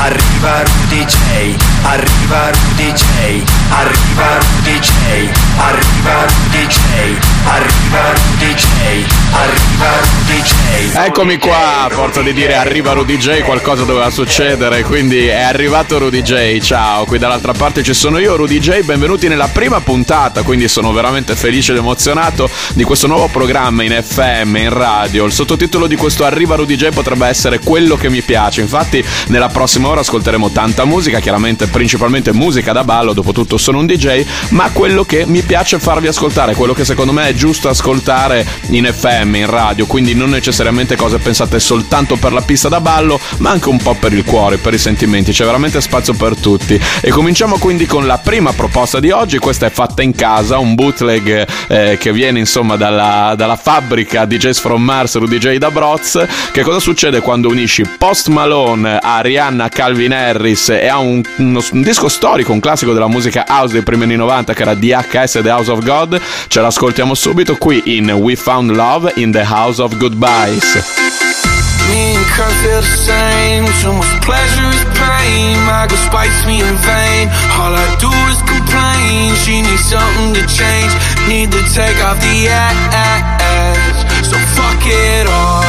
arriva Rudy J, arriva Rudy J, arriva Rudy J, arriva Rudy J, arriva Rudy J, arriva Rudy J. Eccomi qua, a forza di dire arriva Rudy J, qualcosa doveva succedere, quindi è arrivato Rudy J. Ciao, qui dall'altra parte ci sono io, Rudy J, benvenuti nella prima puntata, quindi sono veramente felice ed emozionato di questo nuovo programma in FM in radio. Il sottotitolo di questo Arriva Rudy J potrebbe essere quello che mi piace. Infatti, nella prossima ora ascolteremo tanta musica, chiaramente principalmente musica da ballo, dopotutto sono un DJ, ma quello che mi piace farvi ascoltare, quello che secondo me è giusto ascoltare in FM, in radio, quindi non necessariamente cose pensate soltanto per la pista da ballo, ma anche un po' per il cuore, per i sentimenti. C'è veramente spazio per tutti. E cominciamo quindi con la prima proposta di oggi. Questa è fatta in casa, un bootleg eh, che viene insomma dalla, dalla fabbrica DJs from Mars su DJ da Broz. Che cosa succede quando unisci Post Malone a Rihanna Calvin Harris e a un, uno, un disco storico, un classico della musica house dei primi anni 90 che era DHS The House of God? Ce l'ascoltiamo subito qui in We Found Love in the House of Goodbyes. Me and Kurt feel the same. Too much pleasure is pain. My girl spites me in vain. All I do is complain. She needs something to change. Need to take off the ass. So fuck it all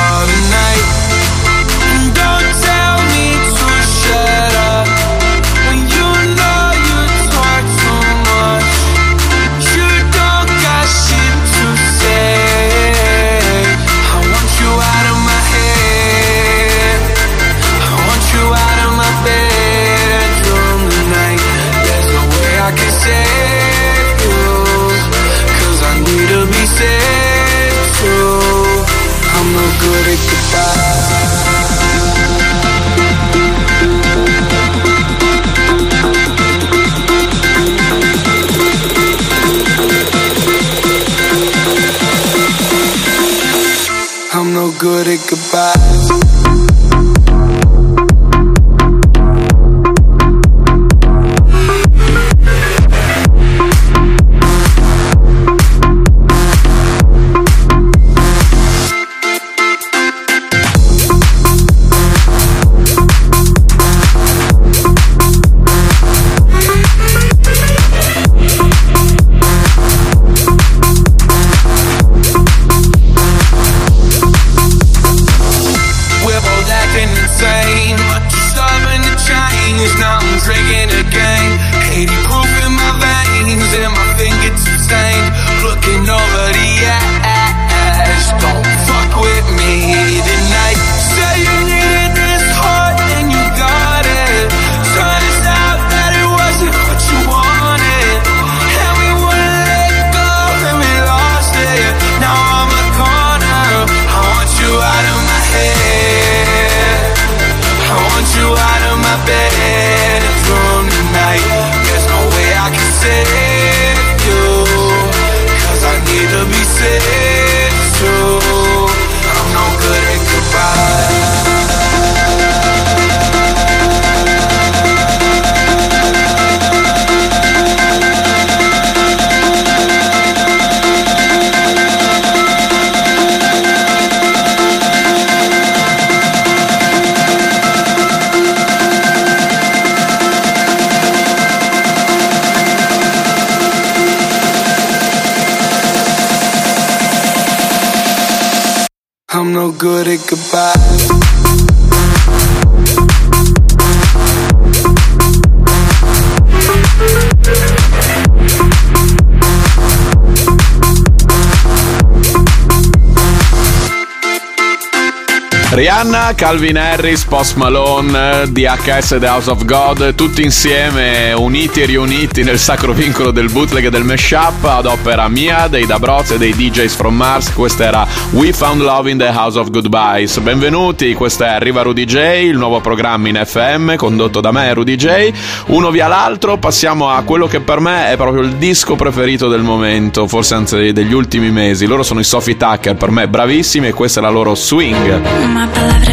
Rihanna, Calvin Harris, Post Malone, DHS The House of God, tutti insieme, uniti e riuniti nel sacro vincolo del bootleg e del mashup ad opera mia, dei Dabroz e dei DJs from Mars. Questa era We Found Love in the House of Goodbyes. Benvenuti, questa è Arriva Rudy J, il nuovo programma in FM condotto da me, Rudy J. Uno via l'altro, passiamo a quello che per me è proprio il disco preferito del momento, forse anzi degli ultimi mesi. Loro sono i Sophie Tucker, per me bravissimi e questa è la loro swing. Uma palavra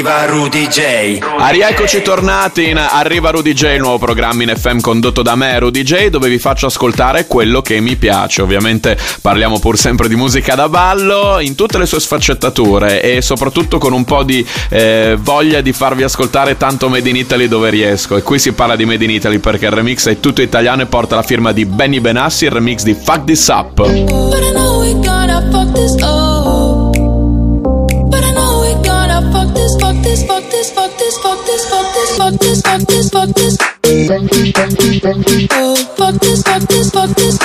arriva Rudy J. Ah, rieccoci tornati in Arriva Rudy J, il nuovo programma in FM condotto da me, Rudy J, dove vi faccio ascoltare quello che mi piace. Ovviamente parliamo pur sempre di musica da ballo in tutte le sue sfaccettature e soprattutto con un po' di eh, voglia di farvi ascoltare tanto Made in Italy dove riesco. E qui si parla di Made in Italy perché il remix è tutto italiano e porta la firma di Benny Benassi, il remix di Fuck This Up. But I know we gotta fuck this up. this, fuck this, fuck this, fuck this, fuck this, fuck this, fuck this, fuck this. Oh, fuck this, fuck this, fuck this.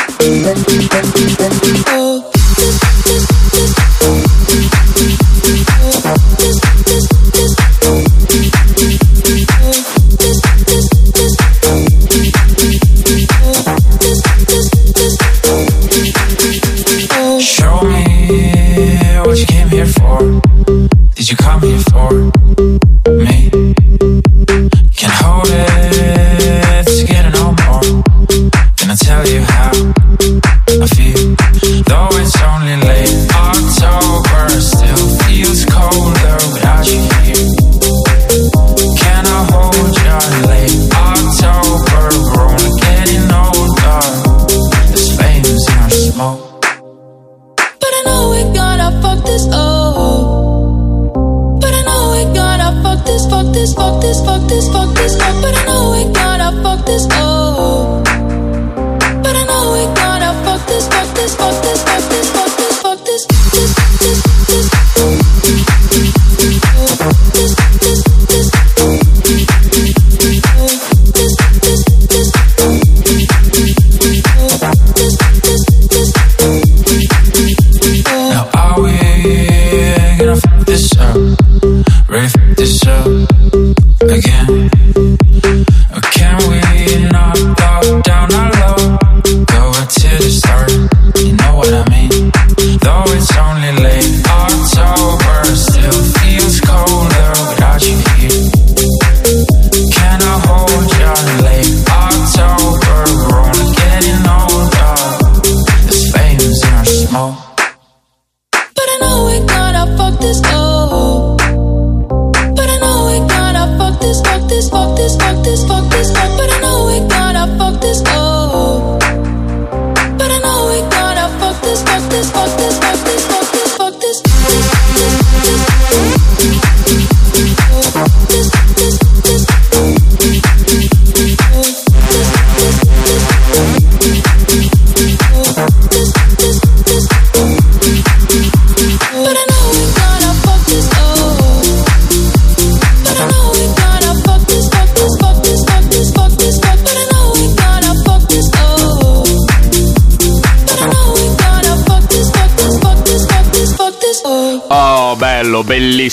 So.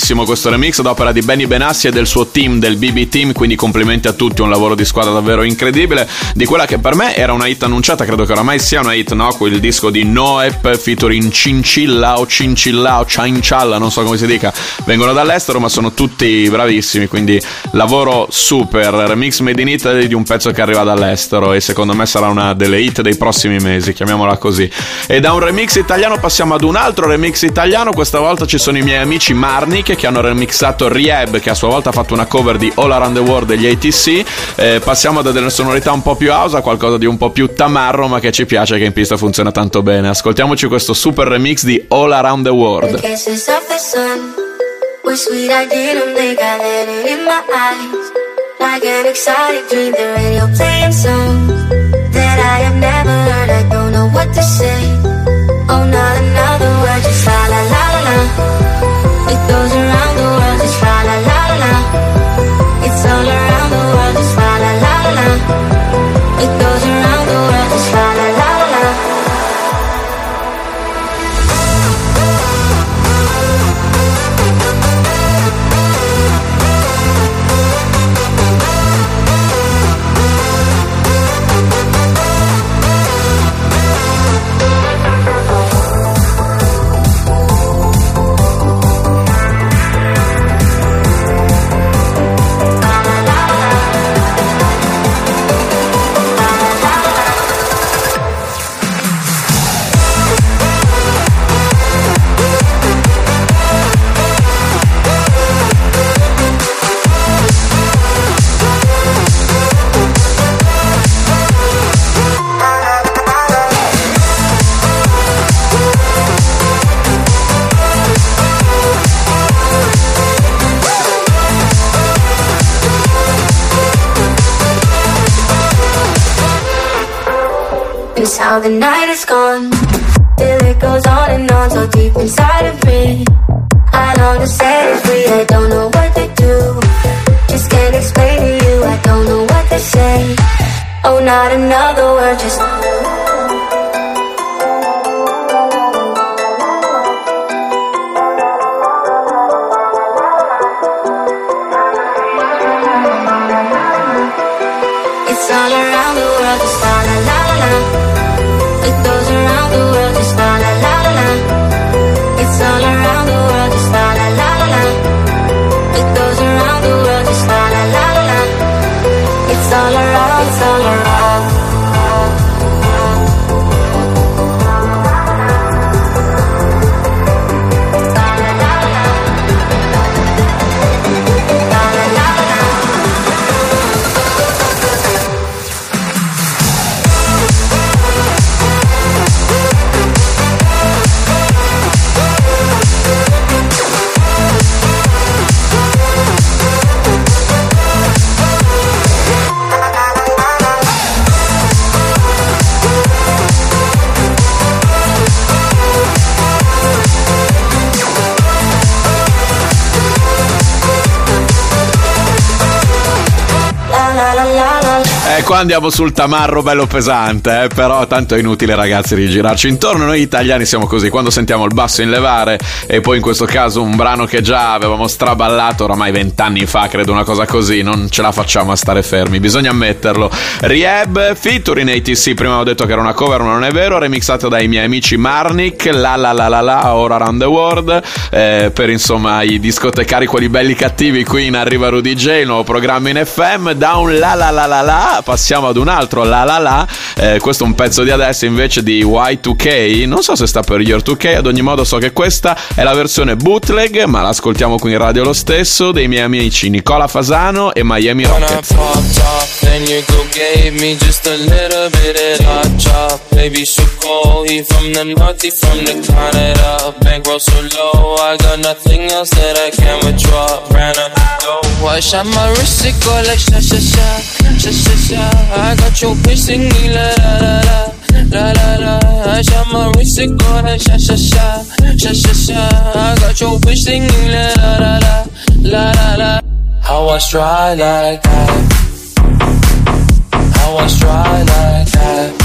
Bellissimo questo remix ad opera di Benny Benassi e del suo team, del BB Team, quindi complimenti a tutti, un lavoro di squadra davvero incredibile, di quella che per me era una hit annunciata, credo che oramai sia una hit, no? Quel disco di Noep featuring Cincilla o Cincilla o Ciancialla, non so come si dica, vengono dall'estero ma sono tutti bravissimi, quindi lavoro super, remix made in Italy di un pezzo che arriva dall'estero e secondo me sarà una delle hit dei prossimi mesi, chiamiamola così. E da un remix italiano passiamo ad un altro remix italiano, questa volta ci sono i miei amici Marnik che hanno remixato Rieb che a sua volta ha fatto una cover di All Around the World degli ATC. Eh, passiamo da delle sonorità un po' più house a qualcosa di un po' più tamarro ma che ci piace che in pista funziona tanto bene. Ascoltiamoci questo super remix di All Around the World. The. Oh, not another word, just la la la. How the night is gone. Till it goes on and on, so deep inside of me. I long to set it free. I don't know what to do. Just can't explain to you. I don't know what to say. Oh, not another word, just. E qua andiamo sul tamarro bello pesante, eh, però tanto è inutile ragazzi rigirarci intorno, noi italiani siamo così, quando sentiamo il basso in levare e poi in questo caso un brano che già avevamo straballato oramai vent'anni fa, credo una cosa così, non ce la facciamo a stare fermi, bisogna ammetterlo. Rehab, featuring ATC, prima ho detto che era una cover ma non è vero, remixata dai miei amici Marnik, la la la la la, ora around the world, eh, per insomma i discotecari, quelli belli cattivi, qui in Arriva Rudy J, il nuovo programma in FM, da un la la la la la passiamo ad un altro la la la. Eh, questo è un pezzo di adesso invece di Y2K non so se sta per Year 2K ad ogni modo so che questa è la versione bootleg ma l'ascoltiamo qui in radio lo stesso dei miei amici Nicola Fasano e Miami Rockets. Ran out the door, I shot my wrist, it go like sha sha sha, sha sha sha. I got your bitch singing la la la la. La la la, I shot my wrist, it go like sha sha sha, sha sha sha. I got your bitch singing la la la la, la la la. How I try like that. How I try like that.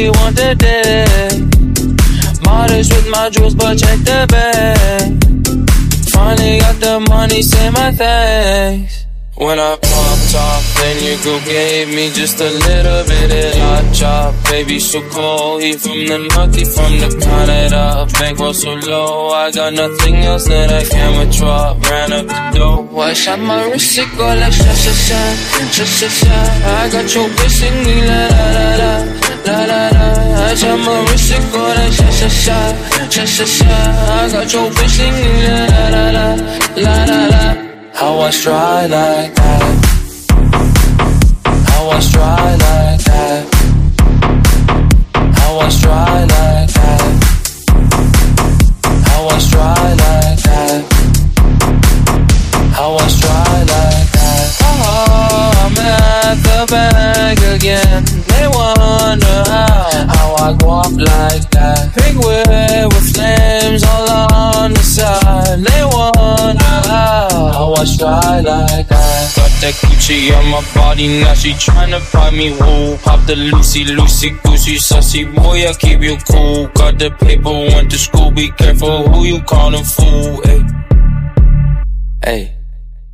Cool, want the dick. Modest with my jewels, but check the bag. Finally got the money, say my thanks. When I popped off, then your girl gave me just a little bit of hot chop. Baby, so cold, he from the he from the Canada. Bankroll so low, I got nothing else that I can withdraw. Ran up the dough, I shot my wrist, it go like sha sha sha, sha sha sha. I got your bitch singing la la la la, la la la. I shot my wrist, it go like sha sha sha, sha sha sha. I got your bitch singing la la la la, la la la. How I try like that. How I try like that. How I try like that. How I try like that. How I try like that. Oh, I'm at the bank again. They wonder how, how I go up like that. Pink whip with flames all on the side. They wonder how, how I try like that. Got that Gucci on my body, now she tryna buy me wool. Pop the Lucy, Lucy, Goosey, sussy boy, I keep you cool. Got the paper, went to school, be careful who you callin' fool. Hey, hey.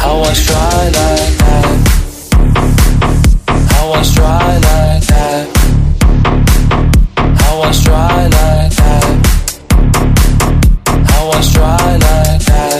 How I try like that. How I try like that. How I try like that. How I try like that.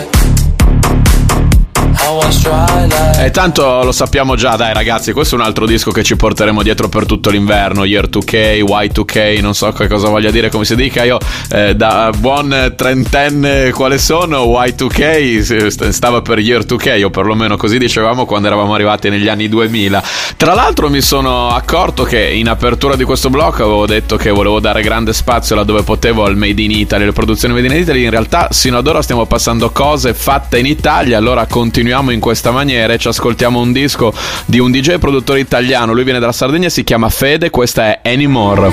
E tanto lo sappiamo già, dai ragazzi, questo è un altro disco che ci porteremo dietro per tutto l'inverno, Year 2K, Y2K, non so che cosa voglia dire, come si dica, io eh, da buon trentenne quale sono, Y2K stava per Year 2K, o perlomeno così dicevamo quando eravamo arrivati negli anni 2000. Tra l'altro mi sono accorto che in apertura di questo blocco avevo detto che volevo dare grande spazio laddove potevo al Made in Italy, le produzioni Made in Italy, in realtà sino ad ora stiamo passando cose fatte in Italia, allora continuiamo in questa maniera e ci ascoltiamo un disco di un DJ produttore italiano, lui viene dalla Sardegna, si chiama Fede, questa è Anymore.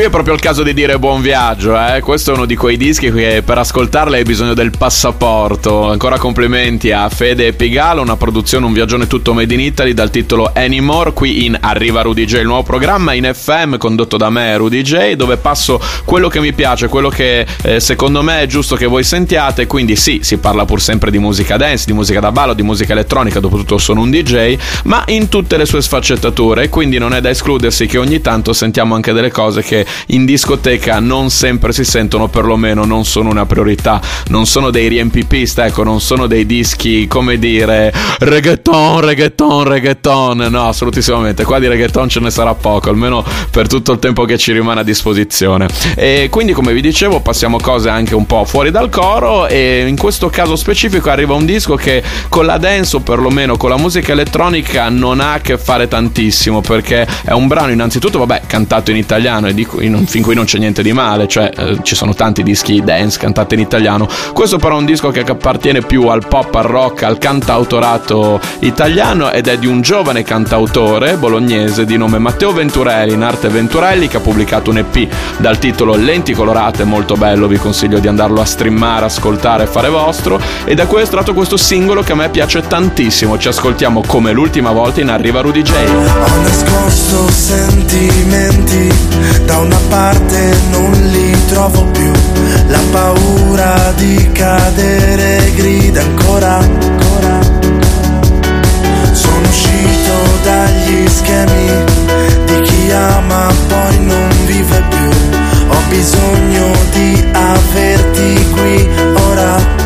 Qui è proprio il caso di dire buon viaggio, eh? Questo è uno di quei dischi che per ascoltarli hai bisogno del passaporto. Ancora complimenti a Fede e Pigalo, una produzione, un viaggione tutto made in Italy dal titolo Anymore, qui in Arriva Rudy J, il nuovo programma in FM condotto da me, Rudy J, dove passo quello che mi piace, quello che eh, secondo me è giusto che voi sentiate. Quindi sì, si parla pur sempre di musica dance, di musica da ballo, di musica elettronica, dopotutto sono un DJ, ma in tutte le sue sfaccettature. Quindi non è da escludersi che ogni tanto sentiamo anche delle cose che in discoteca non sempre si sentono, perlomeno non sono una priorità, non sono dei riempipista, ecco, non sono dei dischi, come dire, reggaeton, reggaeton, reggaeton, no, assolutissimamente, qua di reggaeton ce ne sarà poco, almeno per tutto il tempo che ci rimane a disposizione. E quindi, come vi dicevo, passiamo cose anche un po' fuori dal coro e in questo caso specifico arriva un disco che con la dance o perlomeno con la musica elettronica non ha a che fare tantissimo perché è un brano innanzitutto, vabbè, cantato in italiano e di cui non, fin qui non c'è niente di male, cioè eh, ci sono tanti dischi dance cantati in italiano. Questo però è un disco che appartiene più al pop, al rock, al cantautorato italiano ed è di un giovane cantautore bolognese di nome Matteo Venturelli, in arte Venturelli, che ha pubblicato un EP dal titolo Lenti colorate, molto bello, vi consiglio di andarlo a streamare, ascoltare e fare vostro. E da cui è estratto questo singolo che a me piace tantissimo. Ci ascoltiamo come l'ultima volta in Arriva Rudy J. Ho nascosto sentimenti, da una parte non li trovo più. La paura di cadere grida ancora, ancora. Sono uscito dagli schemi di chi ama poi non vive più. Ho bisogno di averti qui ora.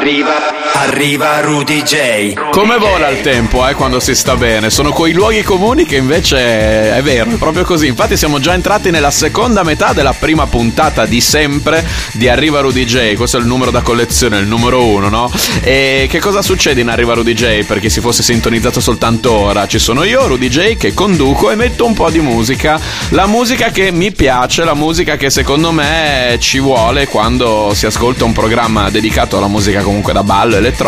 Arriva, arriva Rudy J. Come vola il tempo, eh, quando si sta bene. Sono quei luoghi comuni che invece è vero, è proprio così. Infatti siamo già entrati nella seconda metà della prima puntata di sempre di Arriva Rudy J. Questo è il numero da collezione, il numero uno, no? E che cosa succede in Arriva Rudy J? Per chi si fosse sintonizzato soltanto ora, ci sono io, Rudy J, che conduco e metto un po' di musica. La musica che mi piace, la musica che secondo me ci vuole quando si ascolta un programma dedicato alla musica comunque da ballo, elettronica,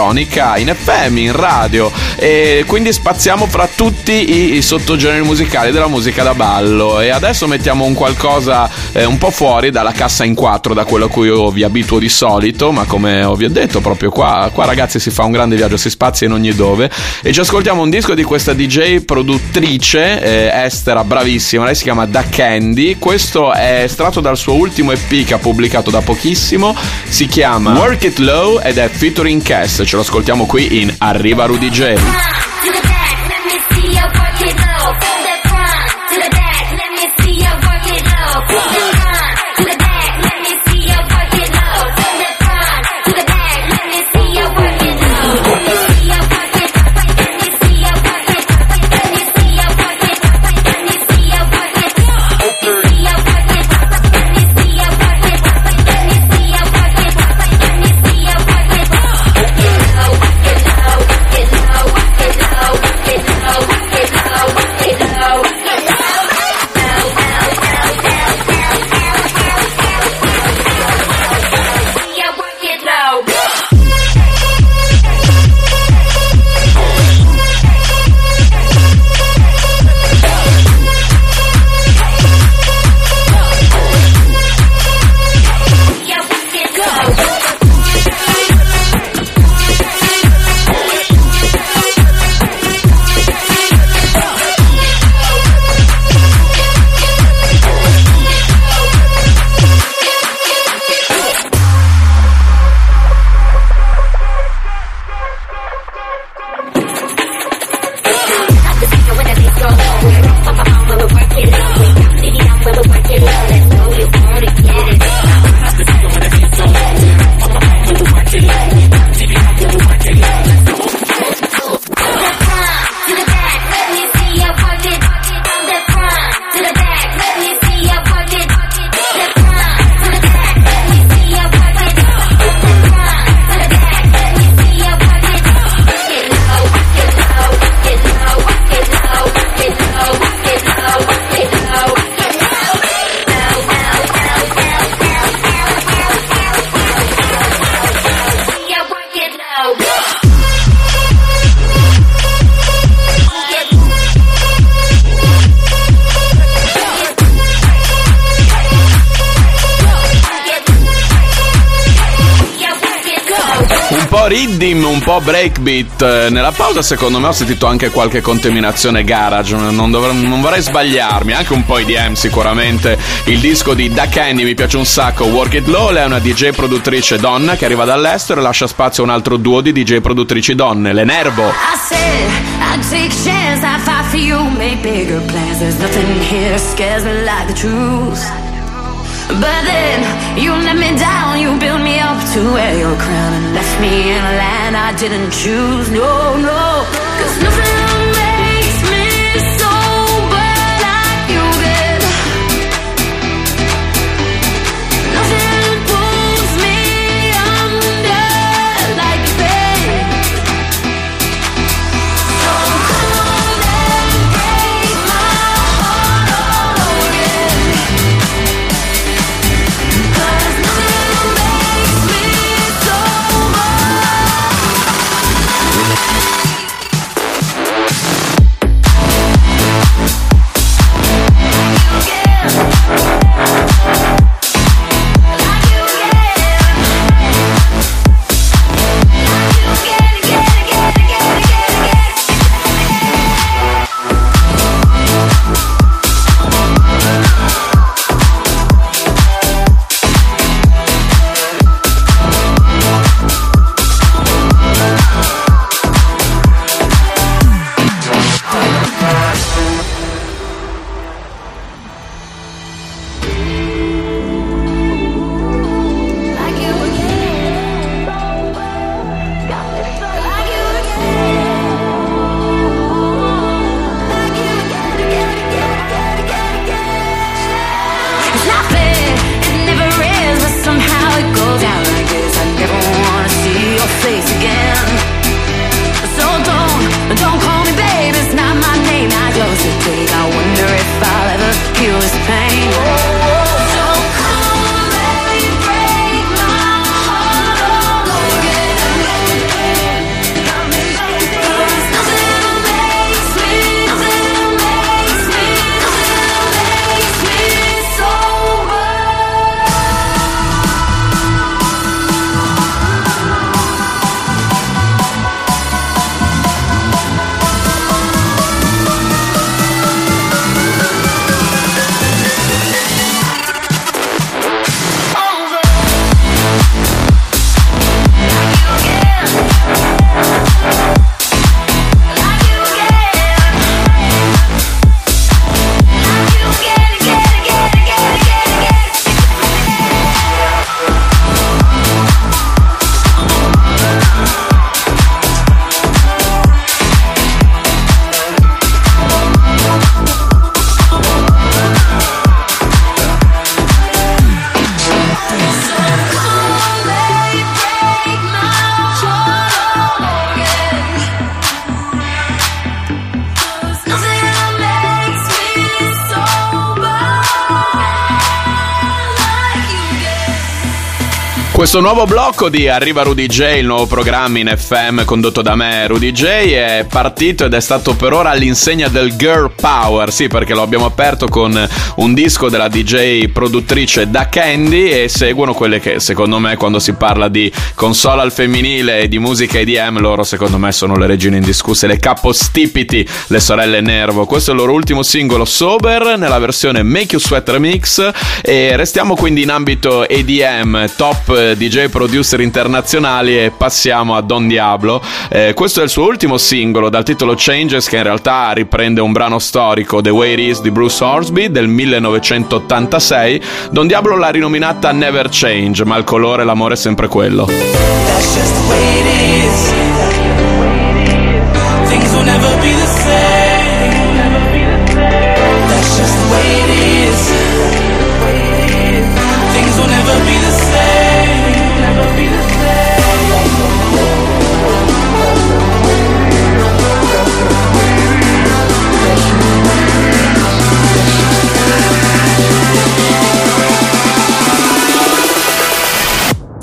in FM, in radio. E quindi spaziamo fra tutti i, i sottogeneri musicali della musica da ballo. E adesso mettiamo un qualcosa eh, un po' fuori dalla cassa in quattro, da quello a cui io vi abituo di solito, ma come vi ho detto proprio qua, qua ragazzi si fa un grande viaggio, si spazia in ogni dove. E ci ascoltiamo un disco di questa DJ produttrice eh, estera, bravissima, lei si chiama Da Candy. Questo è estratto dal suo ultimo EP che ha pubblicato da pochissimo, si chiama Work It Low ed è featuring Cass. Ce lo ascoltiamo qui in Arriva Rudy J. breakbeat. Eh, Nella pausa, secondo me, ho sentito anche qualche contaminazione garage. Non, dovr- non vorrei sbagliarmi, anche un po' IDM sicuramente. Il disco di Da Candy mi piace un sacco. Work It Low, lei è una DJ produttrice donna che arriva dall'estero e lascia spazio a un altro duo di DJ produttrici donne, le Nervo. I said I'd take chance, I'd fight for you, make bigger plans. There's nothing here that scares me like the truth. But then you let me down, you built me up to wear your crown and left me in a land I didn't choose. No, no, Questo nuovo blocco di Arriva Rudy J, il nuovo programma in FM condotto da me, Rudy J, è partito ed è stato per ora all'insegna del girl power, sì perché lo abbiamo aperto con un disco della DJ produttrice Da Candy e seguono quelle che secondo me quando si parla di console al femminile e di musica EDM, loro secondo me sono le regine indiscusse, le capostipiti, le sorelle Nervo. Questo è il loro ultimo singolo Sober nella versione Make You Sweat Remix e restiamo quindi in ambito EDM, top DJ producer internazionali e passiamo a Don Diablo. Eh, questo è il suo ultimo singolo dal titolo Changes che in realtà riprende un brano storico The Way It Is di Bruce Horsby del 1986. Don Diablo l'ha rinominata Never Change, ma il colore e l'amore è sempre quello. That's just the way it is. Things will never be the same.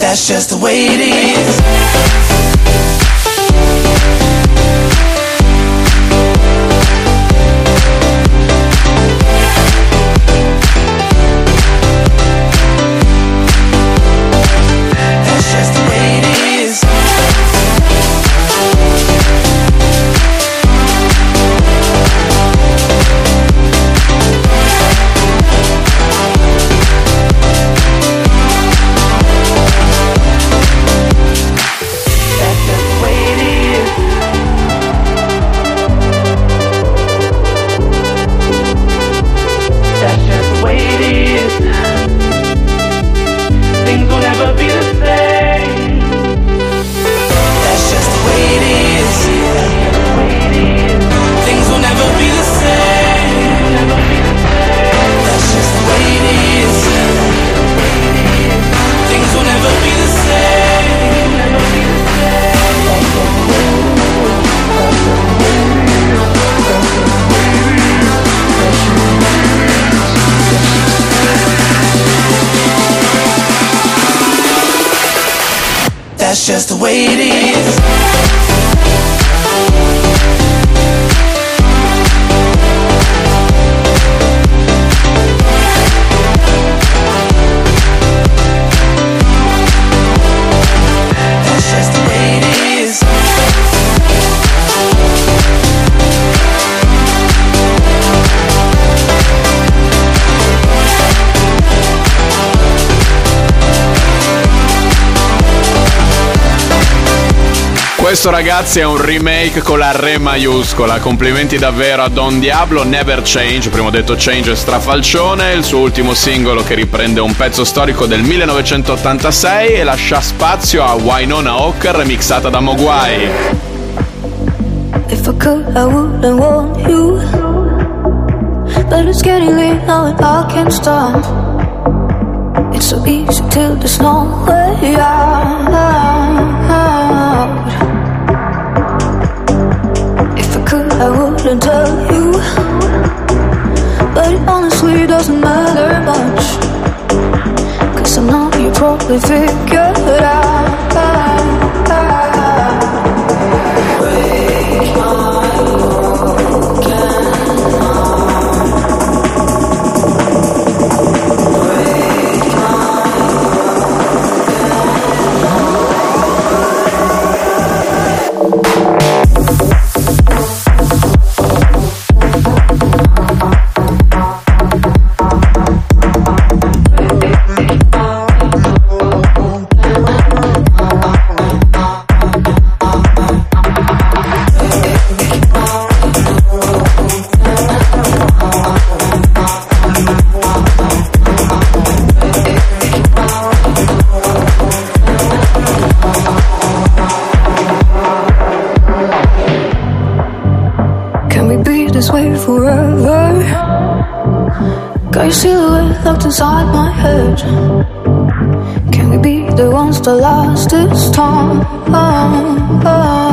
That's just the way it is. Questo ragazzi è un remake con la re maiuscola. Complimenti davvero a Don Diablo, Never Change, prima detto Change è strafalcione, il suo ultimo singolo che riprende un pezzo storico del 1986 e lascia spazio a Wynonna Hawker remixata da Mogwai. If I could, I wouldn't want you. But it's getting late now and I can't stop. It's so easy till there's no way out. I wouldn't tell you. But it honestly doesn't matter much. Cause I know you probably figured out. Inside my head. Can we be the ones that last this time? Break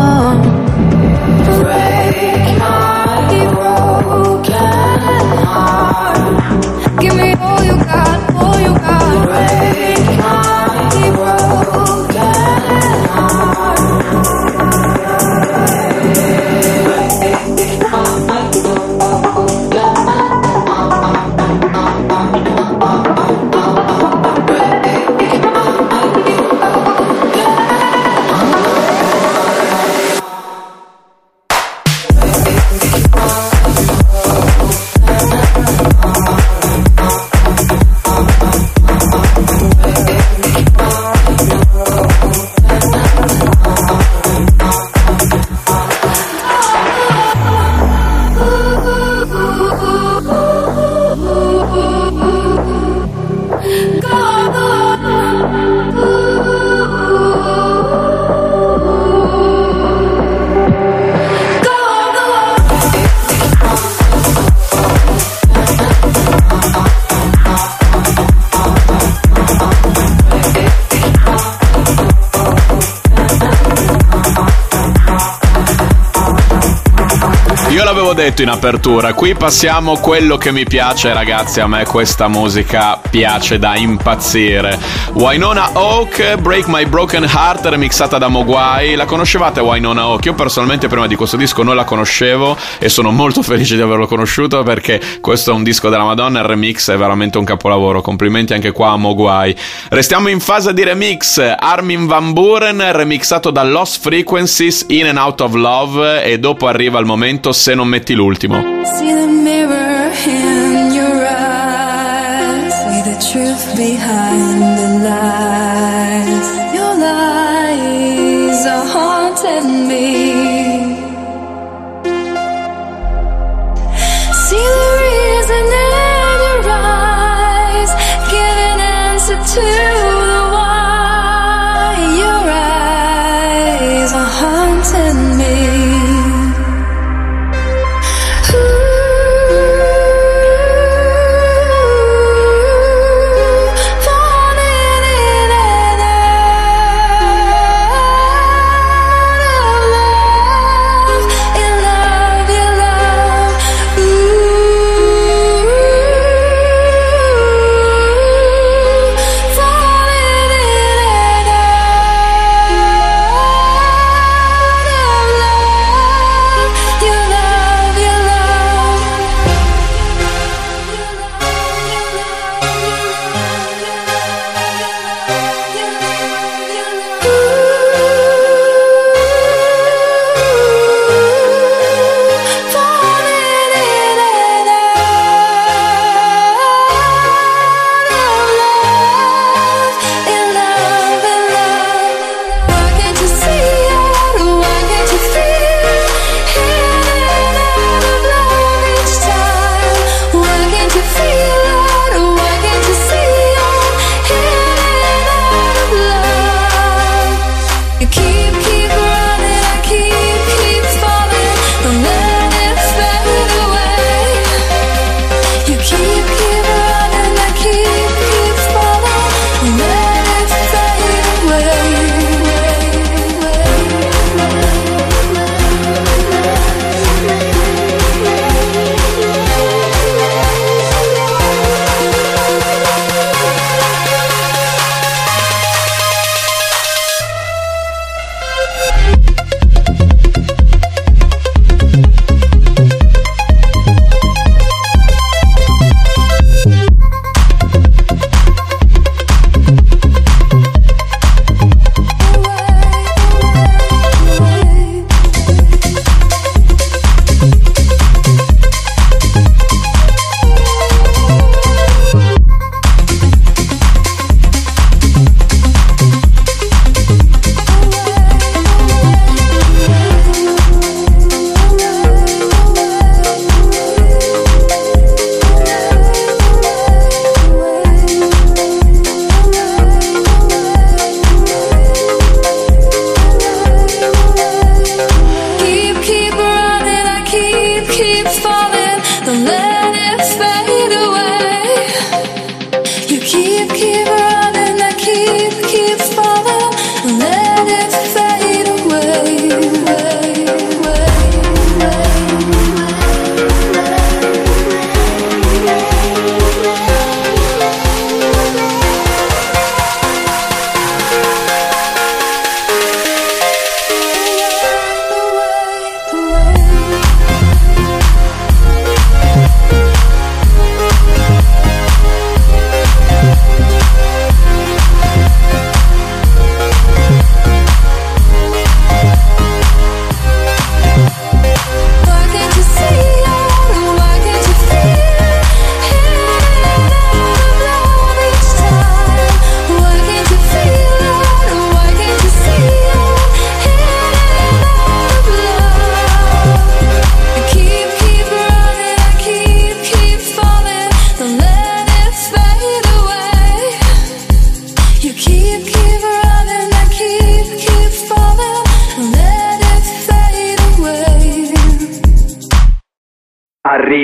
l'avevo detto in apertura, qui passiamo quello che mi piace, ragazzi. A me questa musica piace da impazzire. Wynonna Oak, Break My Broken Heart, remixata da Mogwai. La conoscevate Wynonna Oak? Io personalmente prima di questo disco non la conoscevo e sono molto felice di averlo conosciuto perché questo è un disco della Madonna. Il remix è veramente un capolavoro. Complimenti anche qua a Mogwai. Restiamo in fase di remix. Armin Van Buren, remixato da Lost Frequencies, In and Out of Love. E dopo arriva il momento se non metti l'ultimo. See the mirror in your eyes. See the truth behind the lies.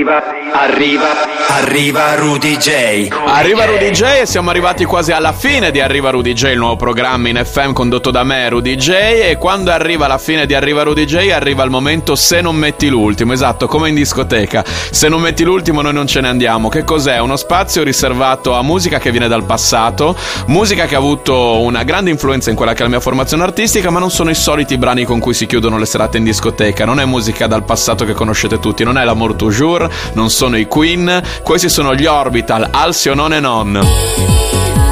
Arriva, arriva, arriva Rudy J. Arriva Rudy J e siamo arrivati quasi alla fine di Arriva Rudy J, il nuovo programma in FM condotto da me, Rudy J. E quando arriva la fine di Arriva Rudy J, arriva il momento se non metti l'ultimo. Esatto, come in discoteca. Se non metti l'ultimo, noi non ce ne andiamo. Che cos'è? Uno spazio riservato a musica che viene dal passato, musica che ha avuto una grande influenza in quella che è la mia formazione artistica, ma non sono i soliti brani con cui si chiudono le serate in discoteca. Non è musica dal passato che conoscete tutti, non è l'Amour Toujours, non sono i Queen. Questi sono gli Orbital, Alcyon on and on.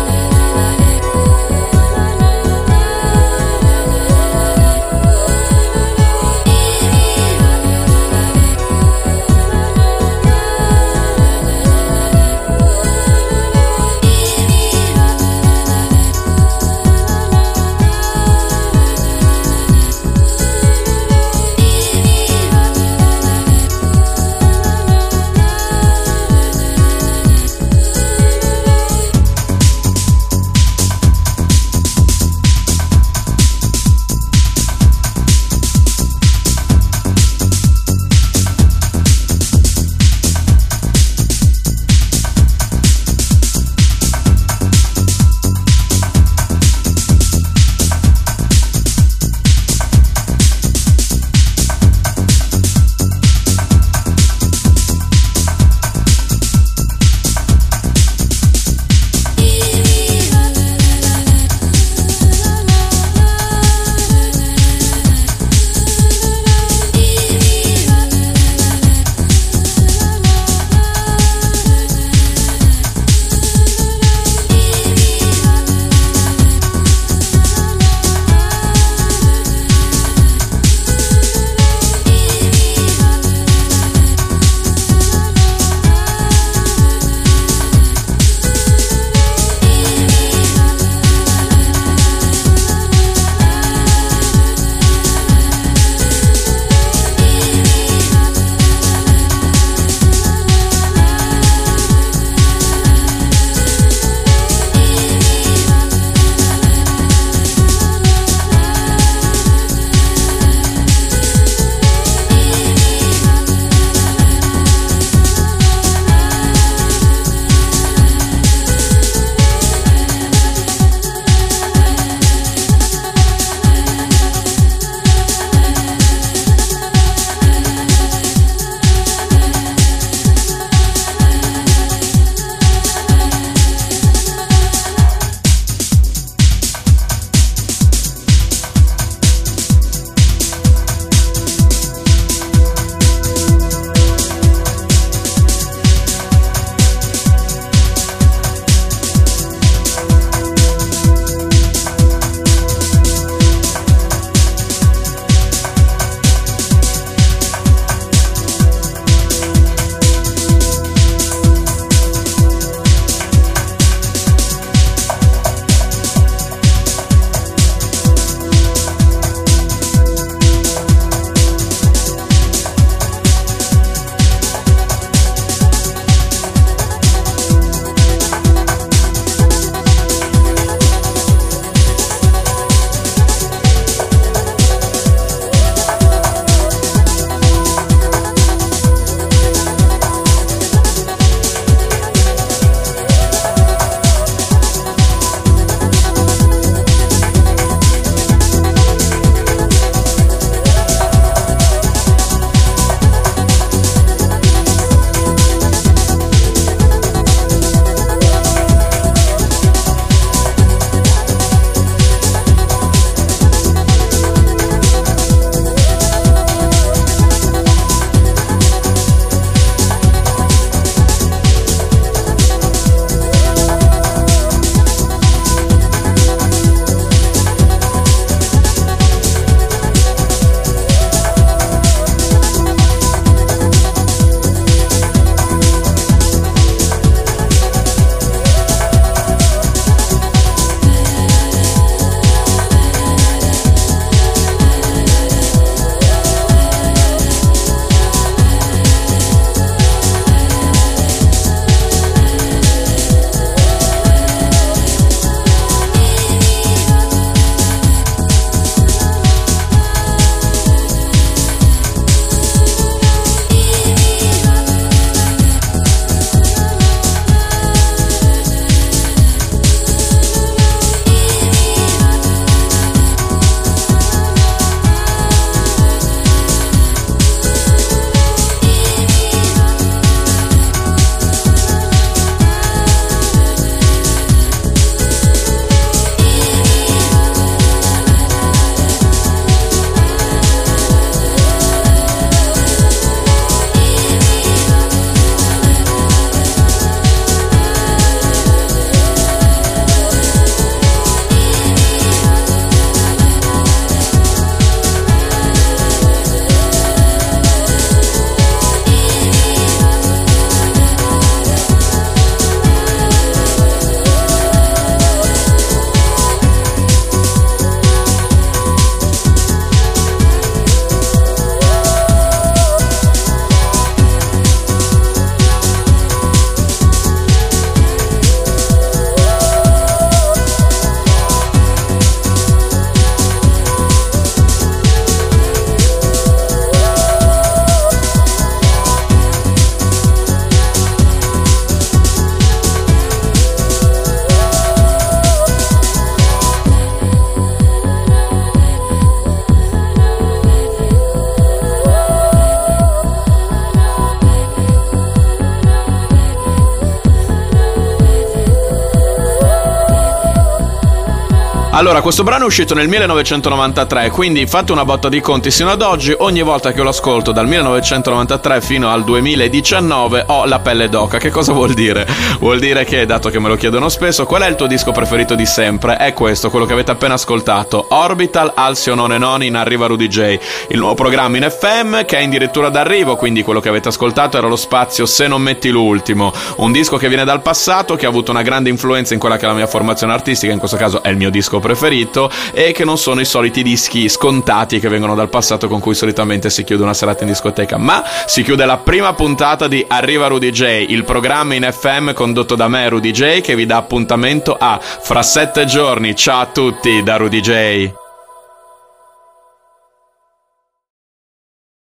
Allora, questo brano è uscito nel 1993, quindi fate una botta di conti sino ad oggi, ogni volta che lo ascolto dal 1993 fino al 2019 ho la pelle d'oca. Che cosa vuol dire? Vuol dire che, dato che me lo chiedono spesso, qual è il tuo disco preferito di sempre? È questo, quello che avete appena ascoltato, Orbital Alsio Non e Non in Arriva Rudy J, il nuovo programma in FM che è addirittura d'arrivo, quindi quello che avete ascoltato era lo spazio Se non metti l'ultimo, un disco che viene dal passato, che ha avuto una grande influenza in quella che è la mia formazione artistica, in questo caso è il mio disco preferito e che non sono i soliti dischi scontati che vengono dal passato con cui solitamente si chiude una serata in discoteca, ma si chiude la prima puntata di Arriva Rudy J, il programma in FM condotto da me Rudy J che vi dà appuntamento a fra sette giorni. Ciao a tutti da Rudy J.